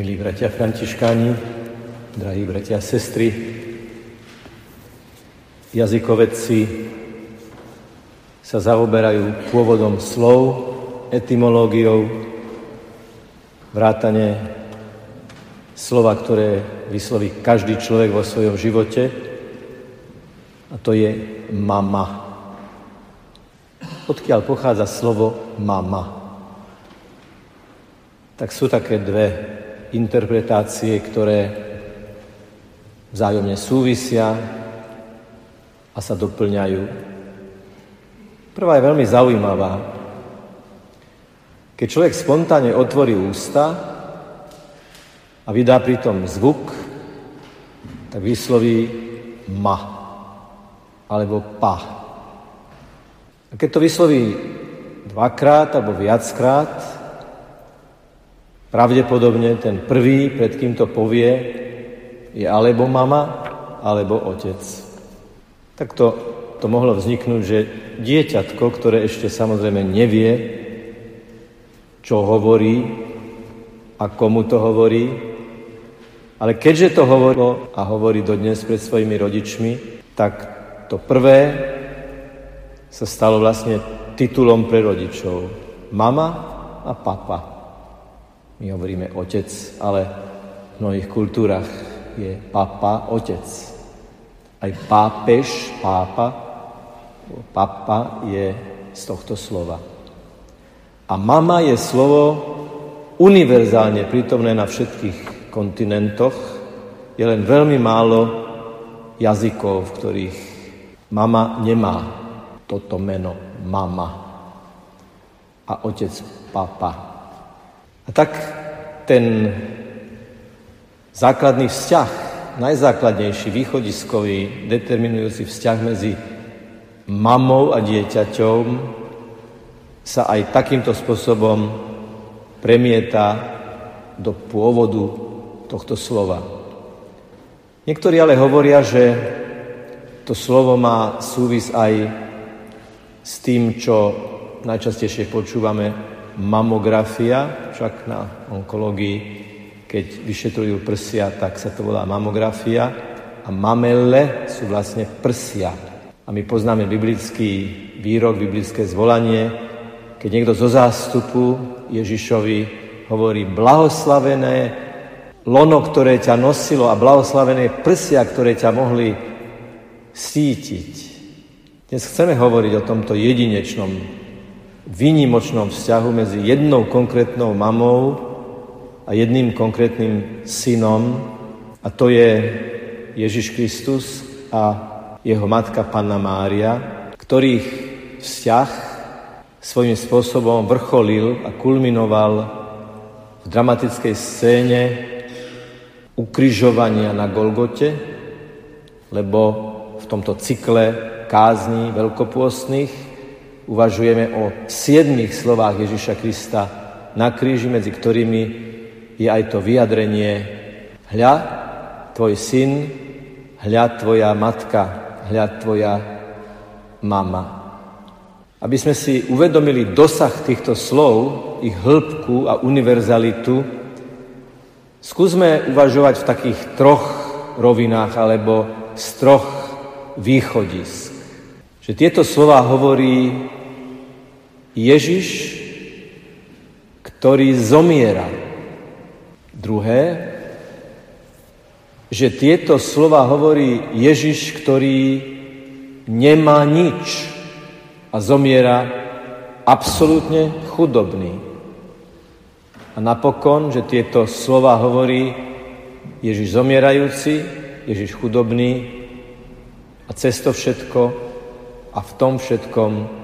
Milí bratia františkáni, drahí bratia a sestry, jazykovedci sa zaoberajú pôvodom slov, etymológiou, vrátane slova, ktoré vysloví každý človek vo svojom živote, a to je mama. Odkiaľ pochádza slovo mama? Tak sú také dve interpretácie, ktoré vzájomne súvisia a sa doplňajú. Prvá je veľmi zaujímavá. Keď človek spontánne otvorí ústa a vydá pritom zvuk, tak vysloví ma alebo pa. A keď to vysloví dvakrát alebo viackrát, Pravdepodobne ten prvý, pred kým to povie, je alebo mama, alebo otec. Tak to, to mohlo vzniknúť, že dieťatko, ktoré ešte samozrejme nevie, čo hovorí a komu to hovorí, ale keďže to hovorilo a hovorí dodnes pred svojimi rodičmi, tak to prvé sa stalo vlastne titulom pre rodičov. Mama a papa. My hovoríme otec, ale v mnohých kultúrach je papa, otec. Aj pápež, pápa, papa je z tohto slova. A mama je slovo univerzálne prítomné na všetkých kontinentoch. Je len veľmi málo jazykov, v ktorých mama nemá toto meno mama a otec papa. A tak ten základný vzťah, najzákladnejší, východiskový, determinujúci vzťah medzi mamou a dieťaťom sa aj takýmto spôsobom premieta do pôvodu tohto slova. Niektorí ale hovoria, že to slovo má súvis aj s tým, čo najčastejšie počúvame mamografia, však na onkológii, keď vyšetrujú prsia, tak sa to volá mamografia. A mamele sú vlastne prsia. A my poznáme biblický výrok, biblické zvolanie, keď niekto zo zástupu Ježišovi hovorí blahoslavené lono, ktoré ťa nosilo a blahoslavené prsia, ktoré ťa mohli sítiť. Dnes chceme hovoriť o tomto jedinečnom výnimočnom vzťahu medzi jednou konkrétnou mamou a jedným konkrétnym synom, a to je Ježiš Kristus a jeho matka Panna Mária, ktorých vzťah svojím spôsobom vrcholil a kulminoval v dramatickej scéne ukrižovania na Golgote, lebo v tomto cykle kázní veľkopôstnych uvažujeme o siedmých slovách Ježiša Krista na kríži, medzi ktorými je aj to vyjadrenie hľa, tvoj syn, hľa, tvoja matka, hľa, tvoja mama. Aby sme si uvedomili dosah týchto slov, ich hĺbku a univerzalitu, skúsme uvažovať v takých troch rovinách alebo z troch východisk. Že tieto slova hovorí Ježiš, ktorý zomiera. Druhé, že tieto slova hovorí Ježiš, ktorý nemá nič a zomiera absolútne chudobný. A napokon, že tieto slova hovorí Ježiš zomierajúci, Ježiš chudobný a cez to všetko a v tom všetkom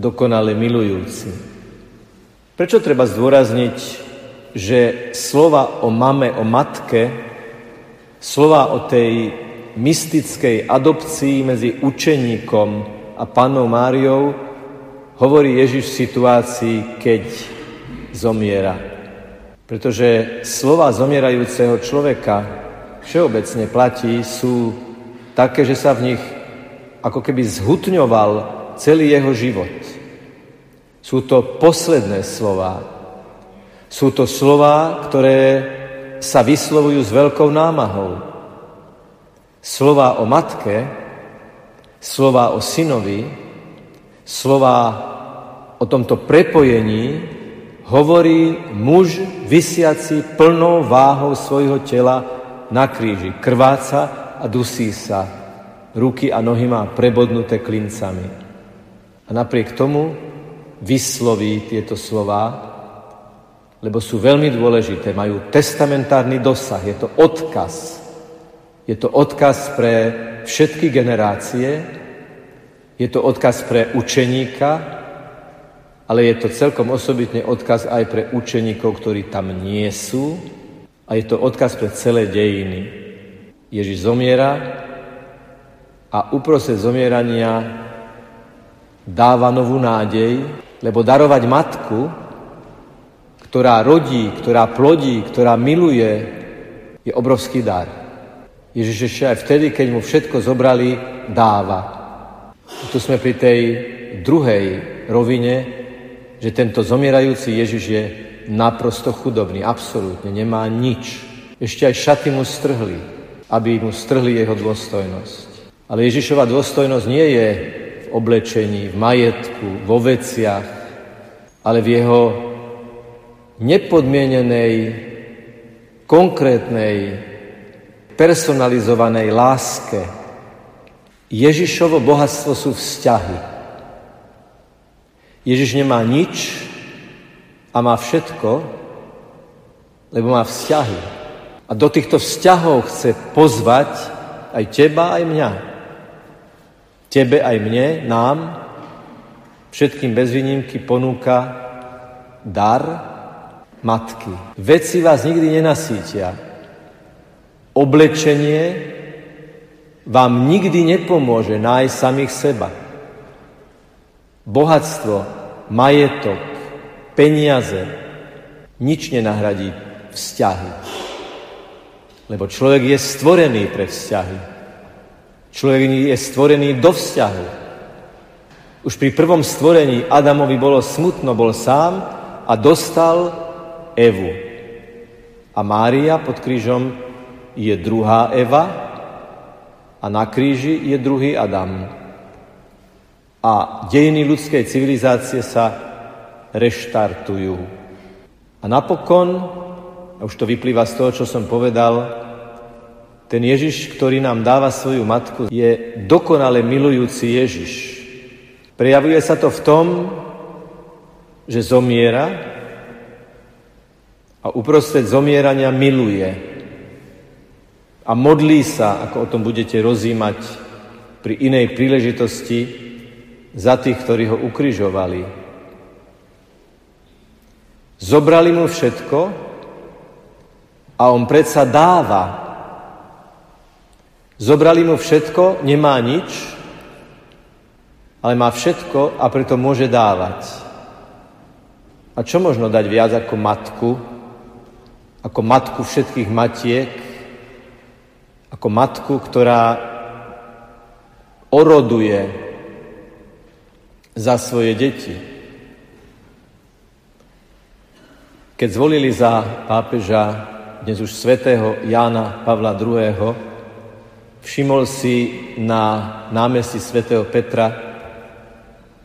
dokonale milujúci. Prečo treba zdôrazniť, že slova o mame, o matke, slova o tej mystickej adopcii medzi učeníkom a panou Máriou hovorí Ježiš v situácii, keď zomiera. Pretože slova zomierajúceho človeka všeobecne platí, sú také, že sa v nich ako keby zhutňoval celý jeho život. Sú to posledné slova. Sú to slova, ktoré sa vyslovujú s veľkou námahou. Slova o matke, slova o synovi, slova o tomto prepojení hovorí muž vysiaci plnou váhou svojho tela na kríži. Krváca a dusí sa. Ruky a nohy má prebodnuté klincami. A napriek tomu vysloví tieto slova, lebo sú veľmi dôležité, majú testamentárny dosah, je to odkaz. Je to odkaz pre všetky generácie, je to odkaz pre učeníka, ale je to celkom osobitne odkaz aj pre učeníkov, ktorí tam nie sú a je to odkaz pre celé dejiny. Ježiš zomiera a uprostred zomierania dáva novú nádej, lebo darovať matku, ktorá rodí, ktorá plodí, ktorá miluje, je obrovský dar. Ježiš ešte aj vtedy, keď mu všetko zobrali, dáva. Tu sme pri tej druhej rovine, že tento zomierajúci Ježiš je naprosto chudobný, absolútne, nemá nič. Ešte aj šaty mu strhli, aby mu strhli jeho dôstojnosť. Ale Ježišova dôstojnosť nie je oblečení, v majetku, vo veciach, ale v jeho nepodmienenej, konkrétnej, personalizovanej láske. Ježišovo bohatstvo sú vzťahy. Ježiš nemá nič a má všetko, lebo má vzťahy. A do týchto vzťahov chce pozvať aj teba, aj mňa. Tebe, aj mne, nám, všetkým bez výnimky ponúka dar, matky. Veci vás nikdy nenasítia. Oblečenie vám nikdy nepomôže nájsť samých seba. Bohatstvo, majetok, peniaze, nič nenahradí vzťahy. Lebo človek je stvorený pre vzťahy. Človek je stvorený do vzťahu. Už pri prvom stvorení Adamovi bolo smutno, bol sám a dostal Evu. A Mária pod krížom je druhá Eva a na kríži je druhý Adam. A dejiny ľudskej civilizácie sa reštartujú. A napokon, a už to vyplýva z toho, čo som povedal, ten Ježiš, ktorý nám dáva svoju matku, je dokonale milujúci Ježiš. Prejavuje sa to v tom, že zomiera, a uprostred zomierania miluje a modlí sa, ako o tom budete rozímať pri inej príležitosti, za tých, ktorí ho ukrižovali. Zobrali mu všetko a on predsa dáva. Zobrali mu všetko, nemá nič, ale má všetko a preto môže dávať. A čo možno dať viac ako matku, ako matku všetkých matiek, ako matku, ktorá oroduje za svoje deti. Keď zvolili za pápeža dnes už svätého Jána Pavla II., všimol si na námestí svätého Petra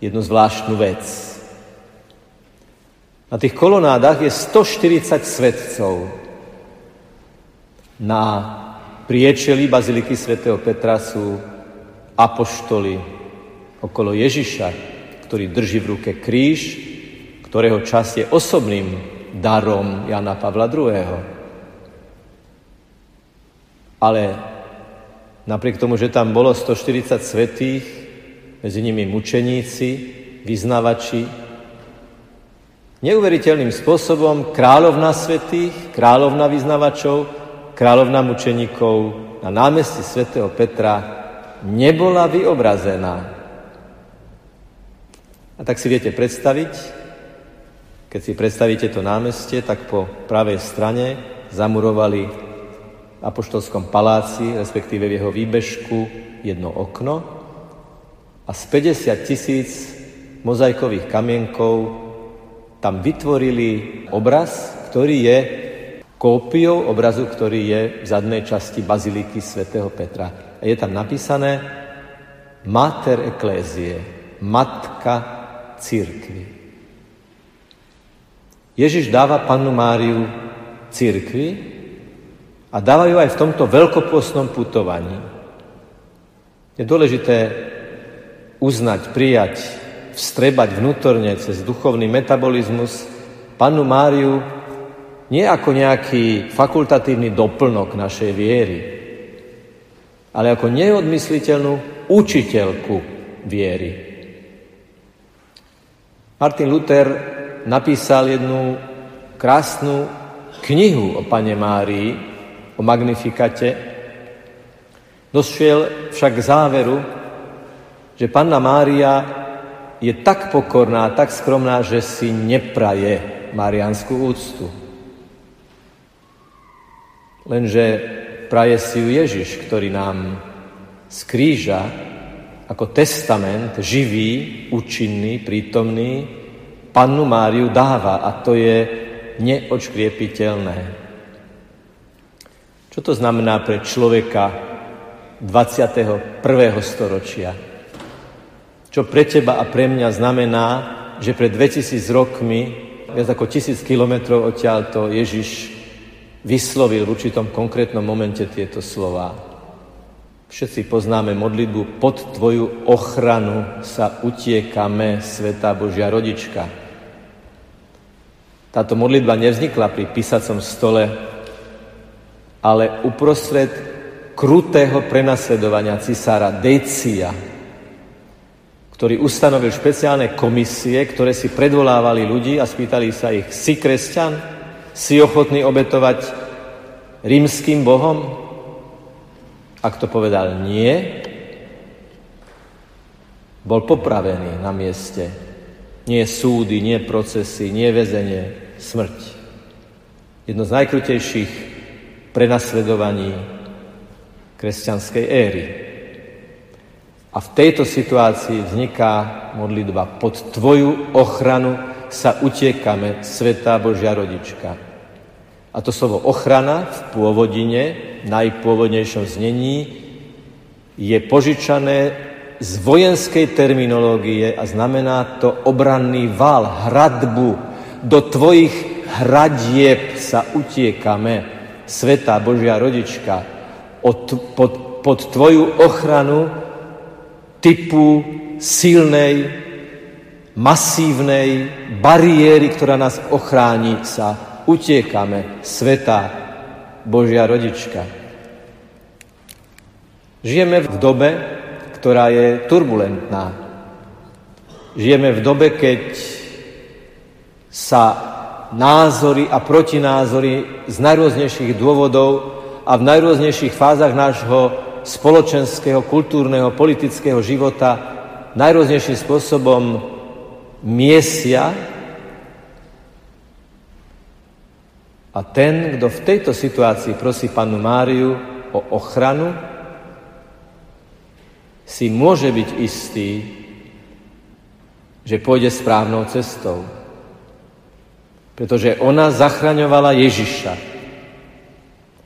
jednu zvláštnu vec. Na tých kolonádach je 140 svetcov. Na priečeli Baziliky svätého Petra sú apoštoli okolo Ježiša, ktorý drží v ruke kríž, ktorého čas je osobným darom Jana Pavla II. Ale napriek tomu, že tam bolo 140 svetých, medzi nimi mučeníci, vyznavači, Neuveriteľným spôsobom kráľovna svetých, kráľovna vyznavačov, kráľovna mučeníkov na námestí svätého Petra nebola vyobrazená. A tak si viete predstaviť, keď si predstavíte to námestie, tak po pravej strane zamurovali Apoštolskom paláci, respektíve v jeho výbežku, jedno okno a z 50 tisíc mozaikových kamienkov tam vytvorili obraz, ktorý je kópiou obrazu, ktorý je v zadnej časti baziliky svätého Petra. A je tam napísané Mater Ecclesiae, Matka církvy. Ježiš dáva pannu Máriu církvi a dáva ju aj v tomto veľkopôstnom putovaní. Je dôležité uznať, prijať, vstrebať vnútorne cez duchovný metabolizmus pannu Máriu nie ako nejaký fakultatívny doplnok našej viery, ale ako neodmysliteľnú učiteľku viery. Martin Luther napísal jednu krásnu knihu o Pane Márii, o Magnifikate. Došiel však k záveru, že Panna Mária je tak pokorná, tak skromná, že si nepraje marianskú úctu. Lenže praje si ju Ježiš, ktorý nám z kríža ako testament živý, účinný, prítomný, pannu Máriu dáva a to je neočkriepiteľné. Čo to znamená pre človeka 21. storočia? Čo pre teba a pre mňa znamená, že pred 2000 rokmi, viac ako tisíc kilometrov odtiaľto, Ježiš vyslovil v určitom konkrétnom momente tieto slova. Všetci poznáme modlitbu pod Tvoju ochranu sa utiekame, Svetá Božia Rodička. Táto modlitba nevznikla pri písacom stole, ale uprostred krutého prenasledovania cisára Decia, ktorý ustanovil špeciálne komisie, ktoré si predvolávali ľudí a spýtali sa ich, si kresťan? Si ochotný obetovať rímským bohom? Ak to povedal nie, bol popravený na mieste. Nie súdy, nie procesy, nie väzenie, smrť. Jedno z najkrutejších prenasledovaní kresťanskej éry. A v tejto situácii vzniká modlitba pod Tvoju ochranu sa utiekame, Svetá Božia Rodička. A to slovo ochrana v pôvodine, najpôvodnejšom znení, je požičané z vojenskej terminológie a znamená to obranný val, hradbu, do tvojich hradieb sa utiekame, Svetá Božia rodička, od, pod, pod tvoju ochranu typu silnej, masívnej bariéry, ktorá nás ochráni, sa utiekame, Svetá Božia rodička. Žijeme v dobe, ktorá je turbulentná. Žijeme v dobe, keď sa názory a protinázory z najrôznejších dôvodov a v najrôznejších fázach nášho spoločenského, kultúrneho, politického života najrôznejším spôsobom miesia a ten, kto v tejto situácii prosí panu Máriu o ochranu, si môže byť istý, že pôjde správnou cestou. Pretože ona zachraňovala Ježiša.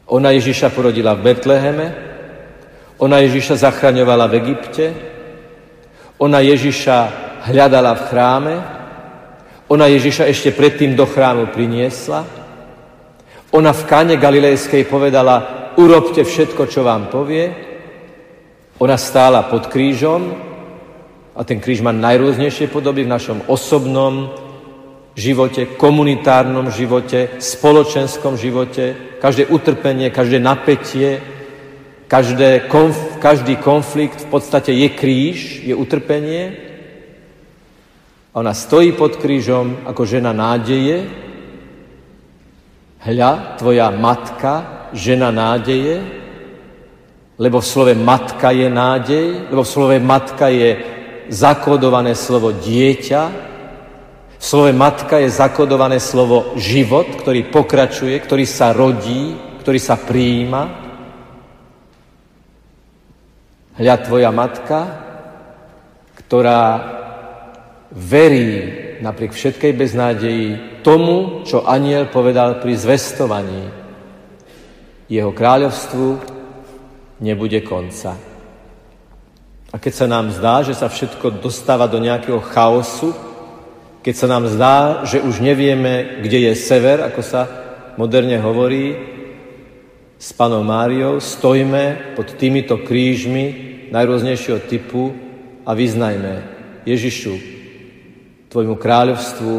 Ona Ježiša porodila v Betleheme, ona Ježiša zachraňovala v Egypte, ona Ježiša hľadala v chráme, ona Ježiša ešte predtým do chrámu priniesla, ona v káne Galilejskej povedala, urobte všetko, čo vám povie, ona stála pod krížom a ten kríž má najrôznejšie podoby v našom osobnom, živote, komunitárnom živote, spoločenskom živote, každé utrpenie, každé napätie, každé konf- každý konflikt v podstate je kríž, je utrpenie. A ona stojí pod krížom ako žena nádeje. Hľa, tvoja matka, žena nádeje, lebo v slove matka je nádej, lebo v slove matka je zakodované slovo dieťa, v slove matka je zakodované slovo život, ktorý pokračuje, ktorý sa rodí, ktorý sa prijíma. Hľa tvoja matka, ktorá verí napriek všetkej beznádeji tomu, čo aniel povedal pri zvestovaní jeho kráľovstvu nebude konca. A keď sa nám zdá, že sa všetko dostáva do nejakého chaosu, keď sa nám zdá, že už nevieme, kde je sever, ako sa moderne hovorí, s panou Máriou stojme pod týmito krížmi najrôznejšieho typu a vyznajme Ježišu, tvojmu kráľovstvu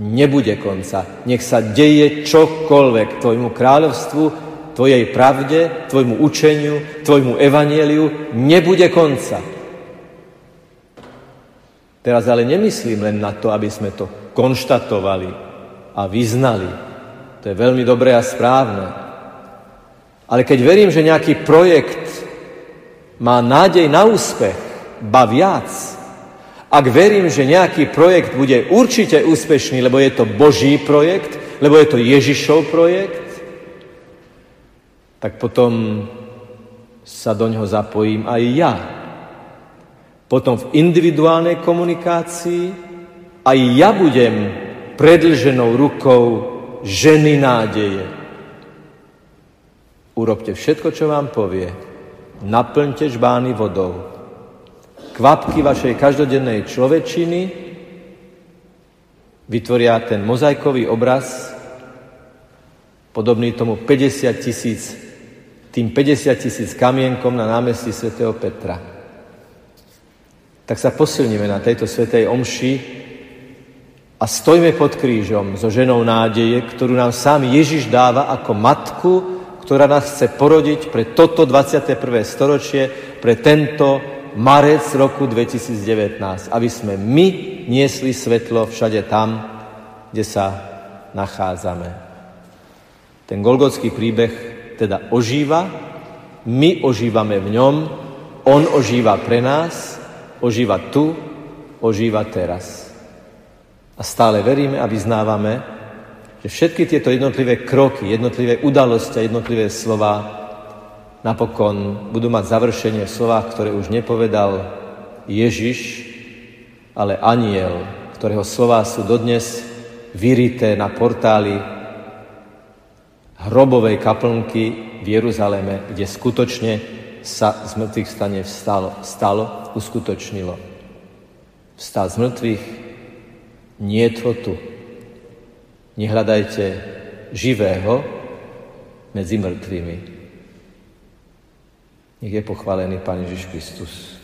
nebude konca. Nech sa deje čokoľvek tvojmu kráľovstvu, tvojej pravde, tvojmu učeniu, tvojmu evanieliu nebude konca. Teraz ale nemyslím len na to, aby sme to konštatovali a vyznali. To je veľmi dobré a správne. Ale keď verím, že nejaký projekt má nádej na úspech, ba viac, ak verím, že nejaký projekt bude určite úspešný, lebo je to Boží projekt, lebo je to Ježišov projekt, tak potom sa do ňoho zapojím aj ja. Potom v individuálnej komunikácii aj ja budem predlženou rukou ženy nádeje. Urobte všetko, čo vám povie. Naplňte žbány vodou. Kvapky vašej každodennej človečiny vytvoria ten mozaikový obraz, podobný tomu 50 tisíc tým 50 tisíc kamienkom na námestí svätého Petra. Tak sa posilníme na tejto svetej omši a stojme pod krížom so ženou nádeje, ktorú nám sám Ježiš dáva ako matku, ktorá nás chce porodiť pre toto 21. storočie, pre tento marec roku 2019, aby sme my niesli svetlo všade tam, kde sa nachádzame. Ten golgotský príbeh teda ožíva, my ožívame v ňom, on ožíva pre nás, ožíva tu, ožíva teraz. A stále veríme a vyznávame, že všetky tieto jednotlivé kroky, jednotlivé udalosti a jednotlivé slova napokon budú mať završenie v slovách, ktoré už nepovedal Ježiš, ale aniel, ktorého slová sú dodnes vyrité na portáli hrobovej kaplnky v Jeruzaleme, kde skutočne sa z mŕtvych stane vstalo, stalo, uskutočnilo. Vstal z mŕtvych, nie to tu. Nehľadajte živého medzi mŕtvými. Nech je pochválený Pán Ježiš Kristus.